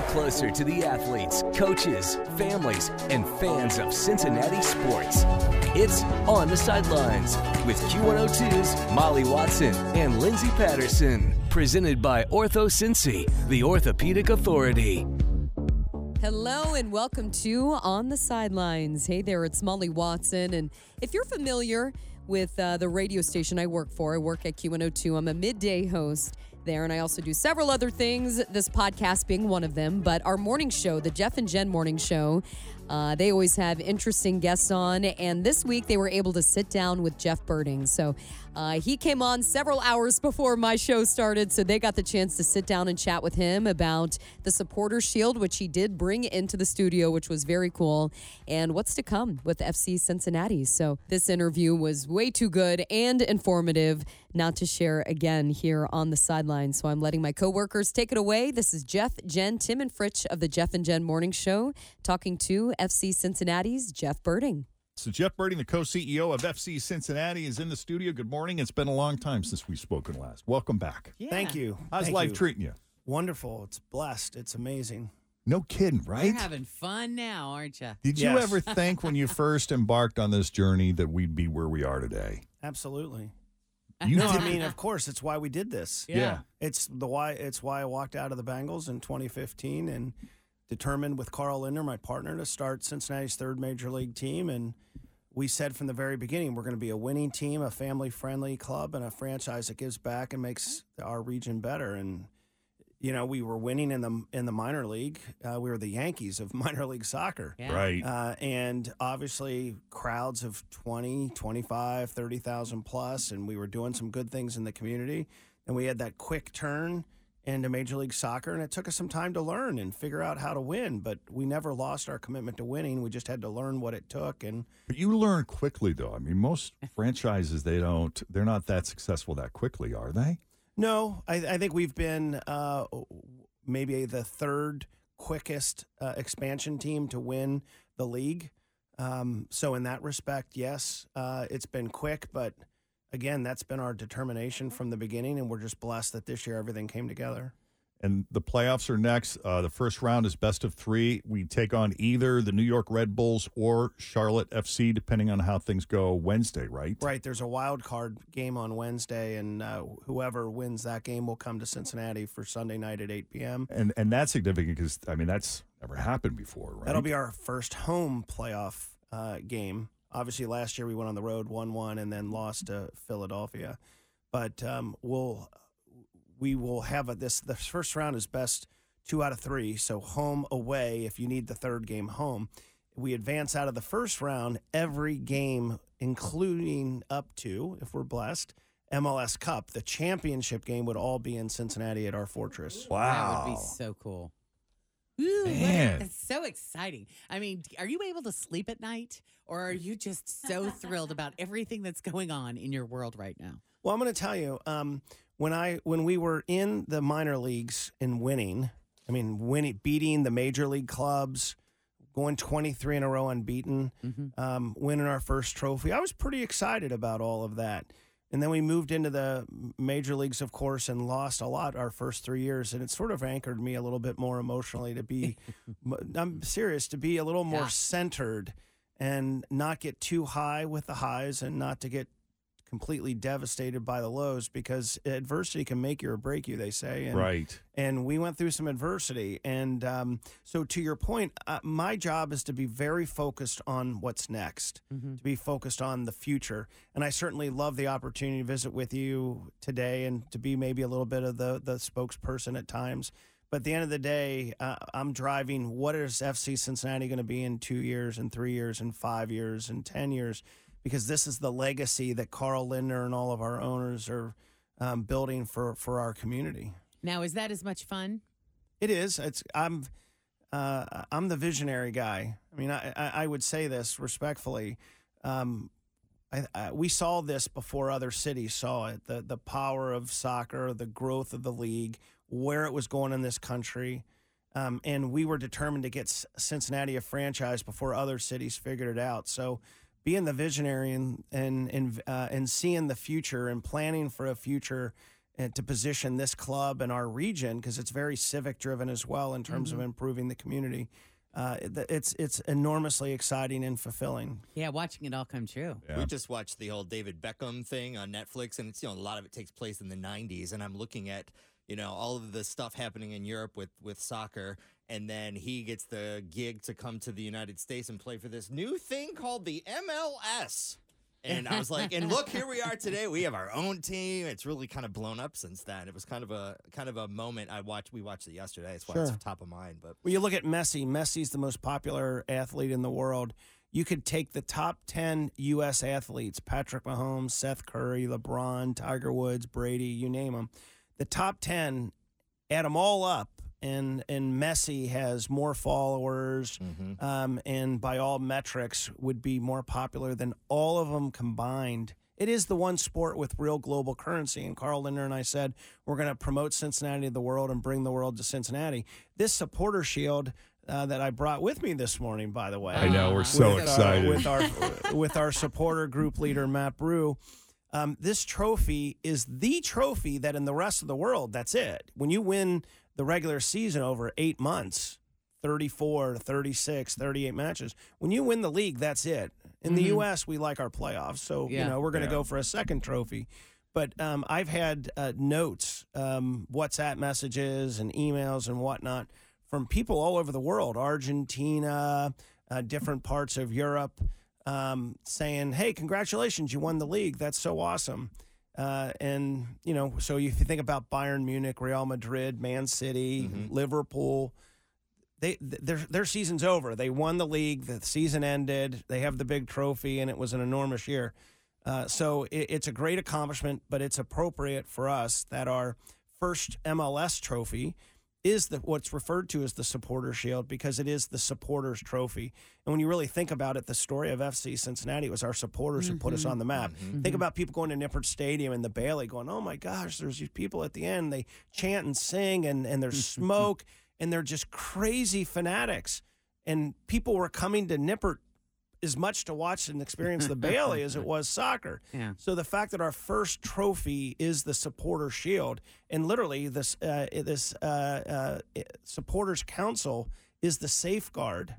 you closer to the athletes, coaches, families, and fans of Cincinnati sports. It's On the Sidelines with Q102's Molly Watson and Lindsey Patterson. Presented by Ortho Cincy, the orthopedic authority. Hello and welcome to On the Sidelines. Hey there, it's Molly Watson. And if you're familiar with uh, the radio station I work for, I work at Q102. I'm a midday host there, and I also do several other things, this podcast being one of them. But our morning show, the Jeff and Jen morning show, uh, they always have interesting guests on. And this week they were able to sit down with Jeff Berding. So uh, he came on several hours before my show started. So they got the chance to sit down and chat with him about the Supporter Shield, which he did bring into the studio, which was very cool, and what's to come with FC Cincinnati. So this interview was way too good and informative not to share again here on the sideline. So I'm letting my coworkers take it away. This is Jeff, Jen, Tim, and Fritch of the Jeff and Jen Morning Show talking to FC Cincinnati's Jeff Berding. So Jeff Berding, the co-CEO of FC Cincinnati, is in the studio. Good morning. It's been a long time since we've spoken last. Welcome back. Thank you. How's Thank life you. treating you? Wonderful. It's blessed. It's amazing. No kidding, right? You're having fun now, aren't you? Did you ever think when you first embarked on this journey that we'd be where we are today? Absolutely. You No, I mean, of course, it's why we did this. Yeah. It's the why. It's why I walked out of the Bengals in 2015 and determined with Carl Lindner, my partner, to start Cincinnati's third major league team. And we said from the very beginning we're going to be a winning team, a family-friendly club, and a franchise that gives back and makes our region better. And you know, we were winning in the in the minor league. Uh, we were the Yankees of minor league soccer. Yeah. Right. Uh, and obviously crowds of 20, 25, 30,000 plus, and we were doing some good things in the community. And we had that quick turn into Major League Soccer, and it took us some time to learn and figure out how to win. But we never lost our commitment to winning. We just had to learn what it took. And But you learn quickly, though. I mean, most franchises they don't. They're not that successful that quickly, are they? no, I, I think we've been uh, maybe the third quickest uh, expansion team to win the league. Um, so in that respect, yes, uh, it's been quick, but again, that's been our determination from the beginning, and we're just blessed that this year everything came together. And the playoffs are next. Uh, the first round is best of three. We take on either the New York Red Bulls or Charlotte FC, depending on how things go Wednesday, right? Right, there's a wild card game on Wednesday, and uh, whoever wins that game will come to Cincinnati for Sunday night at 8 p.m. And and that's significant because I mean that's never happened before, right? That'll be our first home playoff uh, game. Obviously, last year we went on the road one-one and then lost to Philadelphia, but um, we'll we will have a, this. The first round is best two out of three, so home away. If you need the third game home, we advance out of the first round every game, including up to if we're blessed. MLS Cup, the championship game would all be in Cincinnati at our fortress. wow. That would be so cool. Ooh, what a- Man. it's so exciting. I mean, are you able to sleep at night or are you just so thrilled about everything that's going on in your world right now? Well, I'm going to tell you um, when I when we were in the minor leagues and winning. I mean, winning, beating the major league clubs, going 23 in a row unbeaten, um, winning our first trophy. I was pretty excited about all of that. And then we moved into the major leagues, of course, and lost a lot our first three years. And it sort of anchored me a little bit more emotionally to be, I'm serious, to be a little more Yeah. centered and not get too high with the highs and not to get completely devastated by the lows because adversity can make you or break you, they say. And, right. and we went through some adversity. And um, so, to your point, uh, my job is to be very focused on what's next, to be focused on the future. And I certainly love the opportunity to visit with you today and to be maybe a little bit of the the spokesperson at times. But at the end of the day, uh, I'm driving what is FC Cincinnati going to be in two years, and three years, and five years, and 10 years, because this is the legacy that Carl Lindner and all of our owners are um, building for, for our community. Now, is that as much fun? It is. It's. I'm. Uh, I'm the visionary guy. I mean, I, I, I would say this respectfully. Um, I, I, we saw this before other cities saw it. The the power of soccer, the growth of the league, where it was going in this country, um, and we were determined to get Cincinnati a franchise before other cities figured it out. So, being the visionary and and and uh, and seeing the future and planning for a future and to position this club and our region because it's very civic driven as well in terms of improving the community. Uh, it's it's enormously exciting and fulfilling. Yeah, watching it all come true. We just watched the whole David Beckham thing on Netflix, and it's you know a lot of it takes place in the '90s, and I'm looking at you know all of the stuff happening in Europe with with soccer, and then he gets the gig to come to the United States and play for this new thing called the MLS. And I was like, and look, here we are today. We have our own team. It's really kind of blown up since then. It was kind of a kind of a moment. I watched. We watched it yesterday. That's why Sure. it's top of mind. But When you look at Messi, Messi's the most popular athlete in the world. You could take the top 10 U.S. athletes Patrick Mahomes, Seth Curry, LeBron, Tiger Woods, Brady, you name them. The top 10, add them all up, and, and Messi has more followers um, and by all metrics would be more popular than all of them combined. It is the one sport with real global currency. And Carl Lindner and I said, we're going to promote Cincinnati to the world and bring the world to Cincinnati. This supporter shield uh, that I brought with me this morning, by the way. I know we're so with excited. Our, with our with our supporter group leader Matt Brew. Um, this trophy is the trophy that in the rest of the world, that's it. When you win the regular season over eight months, 34, 36, 38 matches, when you win the league, that's it. In the U.S., we like our playoffs. So, Yeah. you know, we're going to go for a second trophy. But um, I've had uh, notes, um, WhatsApp messages, and emails and whatnot from people all over the world, Argentina, uh, different parts of Europe, um, saying, "Hey, congratulations, you won the league. That's so awesome." Uh, and you know, so if you think about Bayern Munich, Real Madrid, Man City, Liverpool, they their their season's over. They won the league. The season ended. They have the big trophy, and it was an enormous year. Uh, so it, it's a great accomplishment, but it's appropriate for us that our first MLS trophy is the what's referred to as the supporter shield because it is the supporters trophy. And when you really think about it, the story of FC Cincinnati was our supporters who put us mm-hmm. on the map. Mm-hmm. Think mm-hmm. about people going to Nippert Stadium and the Bailey going, "Oh my gosh, there's these people at the end. They chant and sing and and there's smoke and they're just crazy fanatics." And people were coming to Nippert as much to watch and experience the Bailey as it was soccer. Yeah. So the fact that our first trophy is the supporter shield, and literally this uh, this uh, uh, supporters council is the safeguard,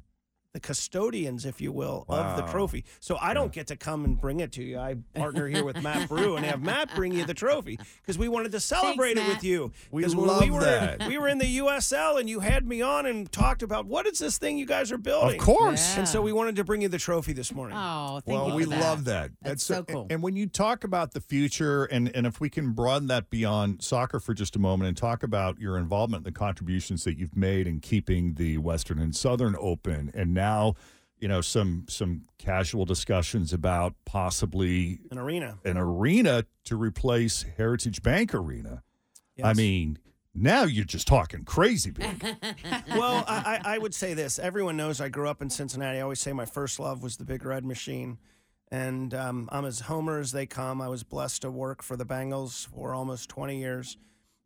the custodians, if you will, of the trophy. So I don't get to come and bring it to you. I partner here with Matt Brew and have Matt bring you the trophy because we wanted to celebrate it with you. We 'Cause when love we were, that. We were in the USL and you had me on and talked about what is this thing you guys are building. Of course. And so we wanted to bring you the trophy this morning. Oh, thank Well, you. we that. love that. That's so cool. And when you talk about the future, and, and if we can broaden that beyond soccer for just a moment and talk about your involvement, the contributions that you've made in keeping the Western and Southern open, and now, you know, some some casual discussions about possibly An arena. an arena to replace Heritage Bank Arena. I mean, now you're just talking crazy big. well, I, I I would say this. Everyone knows I grew up in Cincinnati. I always say my first love was the Big Red Machine. And um, I'm as homer as they come. I was blessed to work for the Bengals for almost 20 years.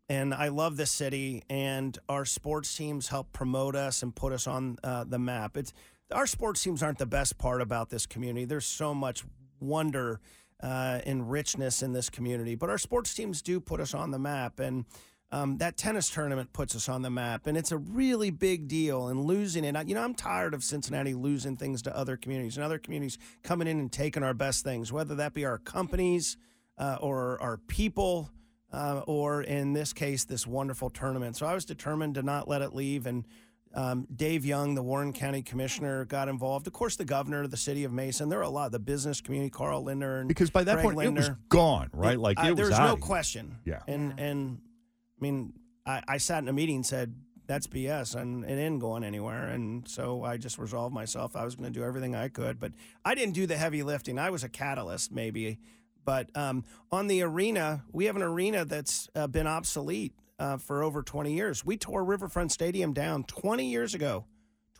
And I love this city, and our sports teams help promote us and put us on uh, the map. It's our sports teams aren't the best part about this community. There's so much wonder uh, and richness in this community, but our sports teams do put us on the map. And um, that tennis tournament puts us on the map, and it's a really big deal. And losing it, you know, I'm tired of Cincinnati losing things to other communities and other communities coming in and taking our best things, whether that be our companies uh, or our people, uh, or in this case, this wonderful tournament. So I was determined to not let it leave. And um, Dave Young, the Warren County Commissioner, got involved. Of course, the governor of the city of Mason. There are a lot of the business community, Carl Lindner, and Because by that Greg point, it was gone, right? Like, I- it was there's no question. Yeah. And and I mean, I, I sat in a meeting and said that's BS and it ain't going anywhere. And so I just resolved myself. I was going to do everything I could, but I didn't do the heavy lifting. I was a catalyst, maybe. But um, on the arena, we have an arena that's uh, been obsolete uh, for over 20 years. We tore Riverfront Stadium down 20 years ago.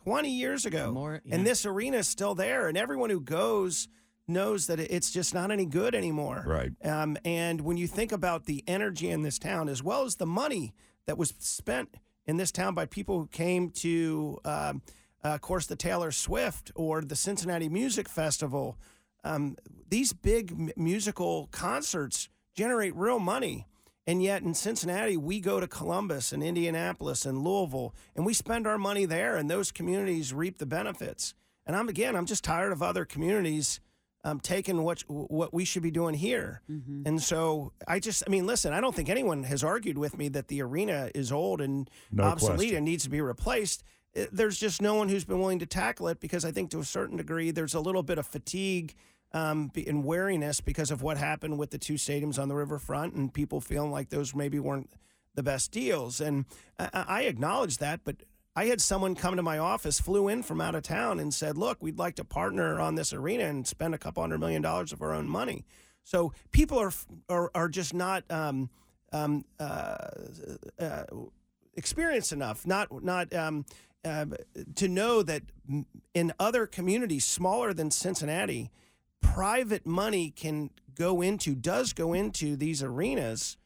20 years ago. More- yeah. And this arena is still there. And everyone who goes knows that it's just not any good anymore. Right. Um, and when you think about the energy in this town, as well as the money that was spent in this town by people who came to, um, uh, of course, the Taylor Swift or the Cincinnati Music Festival, um, these big m- musical concerts generate real money. And yet in Cincinnati, we go to Columbus and Indianapolis and Louisville, and we spend our money there, and those communities reap the benefits. And I'm again, I'm just tired of other communities um, taking what what we should be doing here. And so I just, I mean, listen, I don't think anyone has argued with me that the arena is old and No obsolete question. and needs to be replaced. Uh, There's just no one who's been willing to tackle it because I think to a certain degree there's a little bit of fatigue um, wariness because of what happened with the two stadiums on the riverfront and people feeling like those maybe weren't the best deals. And I, I acknowledge that, but I had someone come to my office, flew in from out of town, and said, "Look, we'd like to partner on this arena and spend a couple hundred million dollars of our own money." So people are are, are just not um, um, uh, uh, experienced enough, not not um, uh, to know that in other communities smaller than Cincinnati, private money can go into does go into these arenas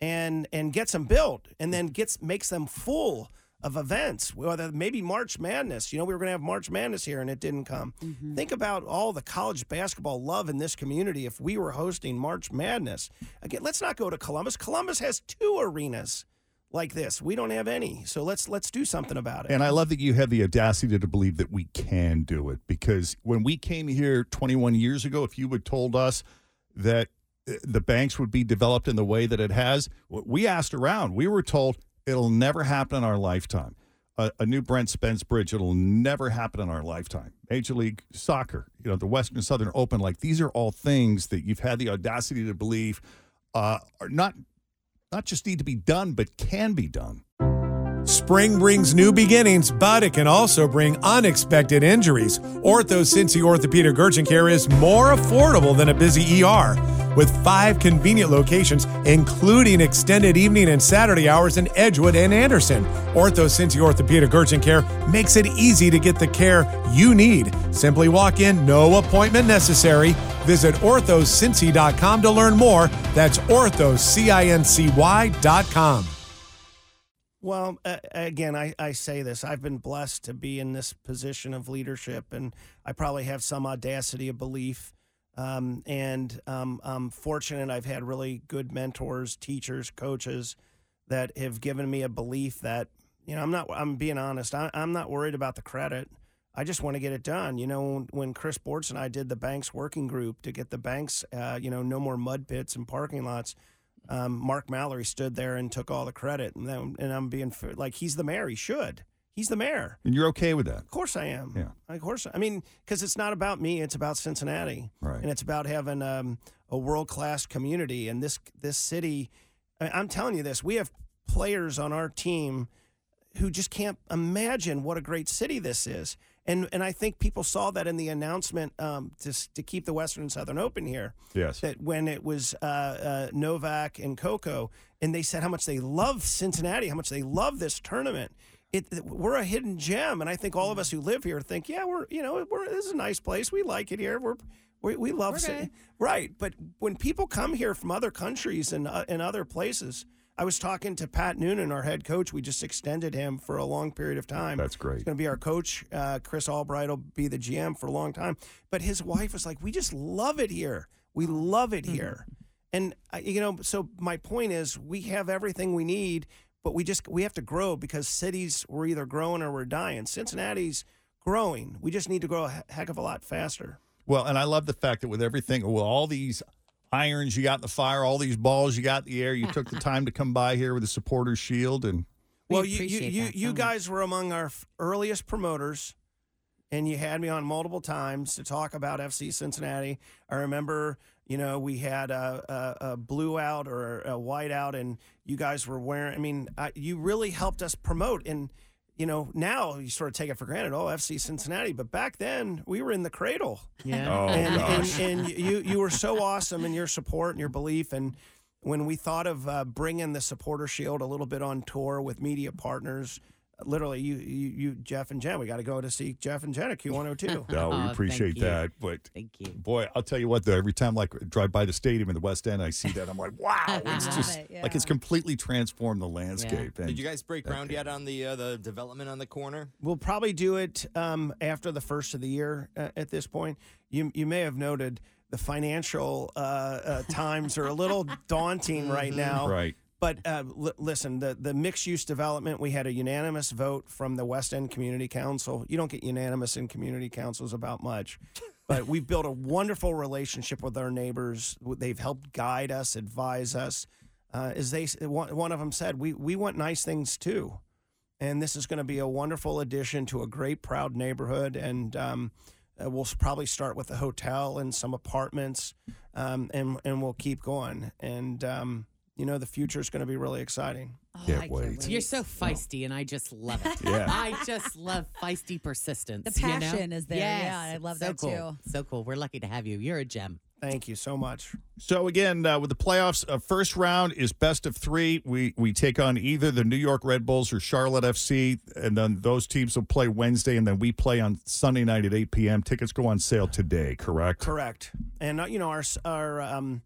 and and gets them built and then gets makes them full of events whether maybe march madness you know we were going to have march madness here and it didn't come. Mm-hmm. Think about all the college basketball love in this community if we were hosting march madness. Again let's not go to columbus. Columbus has two arenas like this we don't have any so let's let's do something about it And I love that you have the audacity to believe that we can do it because when we came here 21 years ago, if you had told us that uh, the banks would be developed in the way that it has, we asked around. We were told it'll never happen in our lifetime. A, a new Brent Spence Bridge, it'll never happen in our lifetime. Major League Soccer, you know, the Western Southern Open, like these are all things that you've had the audacity to believe uh, are not not just need to be done, but can be done. Spring brings new beginnings, but it can also bring unexpected injuries. Ortho Cincy Orthopedic Urgent Care is more affordable than a busy ER. With five convenient locations, including extended evening and Saturday hours in Edgewood and Anderson, Ortho Cincy Orthopedic Urgent Care makes it easy to get the care you need. Simply walk in, no appointment necessary. Visit orthocincy.com to learn more. That's orthocincy.com. Well, again, I, I say this. I've been blessed to be in this position of leadership, and I probably have some audacity of belief. Um, and um, I'm fortunate I've had really good mentors, teachers, coaches that have given me a belief that, you know, I'm not, I'm being honest, I, I'm not worried about the credit. I just want to get it done. You know, when, when Chris Bortz and I did the banks working group to get the banks, uh, you know, no more mud pits and parking lots, um, Mark Mallory stood there and took all the credit. And, then, and I'm being like, he's the mayor. He should. He's the mayor. And you're okay with that? Of course I am. Yeah. Of course. I mean, because it's not about me. It's about Cincinnati. Right. And it's about having um, a world class community. And this this city, I- I'm telling you this. We have players on our team who just can't imagine what a great city this is. And and I think people saw that in the announcement um, to to keep the Western and Southern Open here Yes. that when it was uh, uh, Novak and Coco, and they said how much they love Cincinnati, how much they love this tournament. It, we're a hidden gem, and I think all of us who live here think, yeah, we're you know we're this is a nice place. We like it here. We're we, we love We're right. But when people come here from other countries and uh, and other places. I was talking to Pat Noonan, our head coach. We just extended him for a long period of time. That's great. He's going to be our coach. Uh, Chris Albright will be the GM for a long time. But his wife was like, "We just love it here. We love it here." And I- you know, so my point is, we have everything we need, but we just we have to grow because cities we're either growing or we're dying. Cincinnati's growing. We just need to grow a heck of a lot faster. Well, and I love the fact that with everything, well, all these irons you got in the fire, all these balls you got in the air, you took the time to come by here with a supporter's shield and We well, you you you, you guys were among our earliest promoters, and you had me on multiple times to talk about FC Cincinnati. I remember, you know, we had a, a, a blue out or a white out, and you guys were wearing. I mean, I, you really helped us promote. And you know, now you sort of take it for granted. Oh, FC Cincinnati, but back then we were in the cradle Yeah. Oh, and, gosh. and and you you were so awesome in your support and your belief and when we thought of uh, bringing the supporter shield a little bit on tour with media partners literally you you, you Jeff and Jen we got to go to see Jeff and Jen at Q102 no, Oh, we appreciate you. that. But Thank you. boy, I'll tell you what, though, every time like I drive by the stadium in the West End, I see that, I'm like, wow, it's just it, like it's completely transformed the landscape. And Did you guys break ground yet on the uh, the development on the corner? we'll probably do it um, after the first of the year uh, at this point you you may have noted the financial uh, uh, times are a little daunting right now right. But uh, li- listen, the the mixed use development, we had a unanimous vote from the West End Community Council. You don't get unanimous in community councils about much, but we've built a wonderful relationship with our neighbors. They've helped guide us, advise us. Uh, as they one one of them said, we we want nice things too, and this is going to be a wonderful addition to a great, proud neighborhood. And um, uh, we'll probably start with a hotel and some apartments, um, and and we'll keep going. And um, you know, the future is going to be really exciting. Oh, Can't I can't wait. wait. You're so feisty, and I just love it. Yeah. I just love feisty persistence. The you know? passion is there. Yes. Yeah, I love so that cool. too. So cool. We're lucky to have you. You're a gem. Thank you so much. So again, uh, with the playoffs, uh, first round is best of three. We we take on either the New York Red Bulls or Charlotte FC, and then those teams will play Wednesday, and then we play on Sunday night at 8 p.m. Tickets go on sale today. Correct. Correct. And uh, you know our our um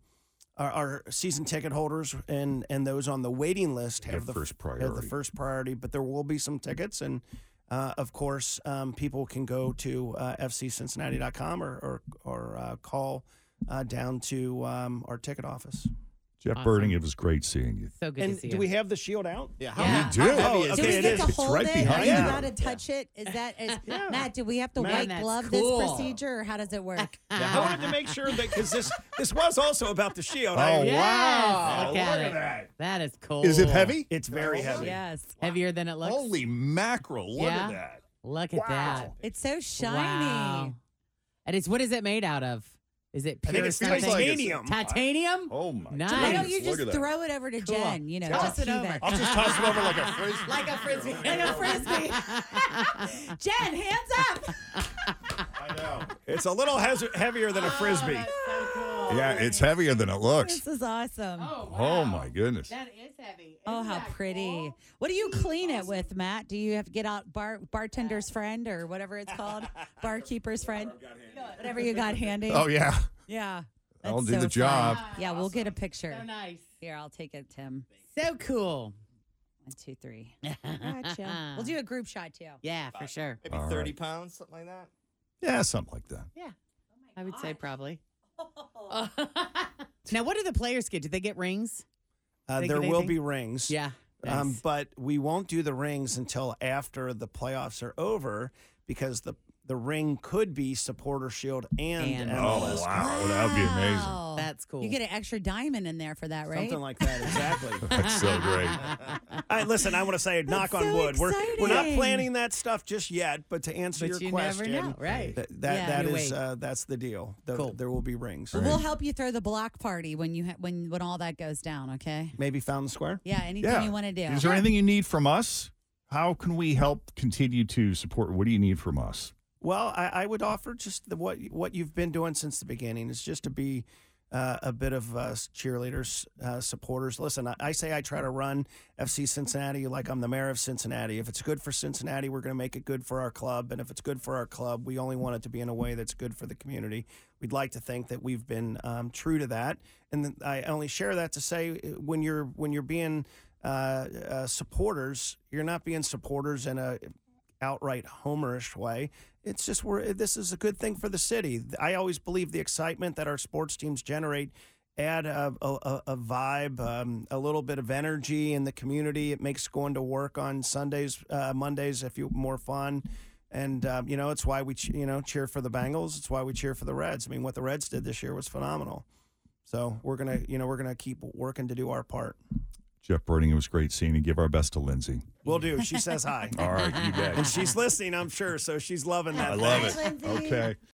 our, our season ticket holders and and those on the waiting list have Have the first priority. have the first priority. But there will be some tickets, and uh, of course, um, people can go to uh, fccincinnati.com or or, or uh, call uh, down to um, our ticket office. Jeff Awesome. Berding, it was great seeing you. So good and to see do you. Do we have the shield out? Yeah, Yeah. how, do. how heavy Oh, is Do we it? it get is. to It's hold right it? behind Are you you. allowed to touch it? Is that is Matt? Do we have to Man, white glove cool. this procedure, or how does it work? I wanted to make sure that because this this was also about the shield. Oh, I- Yes. wow. Look at Look at that. That is cool. Is it heavy? It's very oh, heavy. yes, Heavier than it looks. Holy mackerel! Look Yeah. at that. Look at that. it's so shiny. Wow. And it's what is it made out of? Is it I think it's feels like titanium. titanium? Oh my! Nice. Why don't you look just at that. throw it over to Cool. Jen? You know, Toss just it keep over. I'll just toss it over like a frisbee. like a frisbee. Like a frisbee. Jen, hands up. I know. It's a little hes- heavier than a frisbee. Oh, so cool. Yeah, it's heavier than it looks. This is awesome. Oh, Oh my goodness! That is heavy. Oh, Isn't how pretty. cool? What do you clean it with, Matt? Do you have to get out bar bartender's friend or whatever it's called? Barkeeper's friend? Whatever you got handy. Oh yeah, yeah. I'll do so the fun. job. Yeah, we'll get a picture. So nice. Here, I'll take it, Tim. So cool. One, two, three. Gotcha. we'll do a group shot too. Yeah, for sure. Maybe All 30 right. pounds, something like that. Yeah, something like that. Yeah. Oh I would say probably. now, what do the players get? Do they get rings? Uh, They there get will anything? be rings. Yeah. Um, Nice. but we won't do the rings until after the playoffs are over because the the ring could be supporter shield and, And- MLS. Oh wow, that would be amazing. Wow. That's cool. You get an extra diamond in there for that, right? Something like that, exactly. That's so great. I, listen, I want to say, knock on so wood. We're we're not planning that stuff just yet, but to answer But your you never question, know, right. th- that Yeah. that You is wait. uh, that's the deal. The- Cool. There will be rings. We'll help you throw the block party when you ha- when when all that goes down. Okay. Maybe Fountain Square. Yeah. Anything Yeah. you want to do. Is there anything you need from us? How can we help continue to support? What do you need from us? Well, I, I would offer just the, what what you've been doing since the beginning is just to be uh, a bit of uh, cheerleaders, uh, supporters. Listen, I, I say I try to run FC Cincinnati like I'm the mayor of Cincinnati. If it's good for Cincinnati, we're going to make it good for our club, and if it's good for our club, we only want it to be in a way that's good for the community. We'd like to think that we've been um, true to that, and I only share that to say uh, when you're when you're being uh, uh, supporters, you're not being supporters in a outright homerish way. It's just we're this is a good thing for the city. I always believe the excitement that our sports teams generate add a, a, a- a vibe, um, a little bit of energy in the community. It makes going to work on Sundays, uh, Mondays, if you more fun. And um, you know, it's why we you know cheer for the Bengals. It's why we cheer for the Reds. I mean, what the Reds did this year was phenomenal. So we're gonna you know we're gonna keep working to do our part. Jeff Berding, it was great seeing you. Give our best to Lindsay. We'll do. She says hi. All right, you bet. And she's listening, I'm sure. So she's loving that. I love Thanks. it. Okay.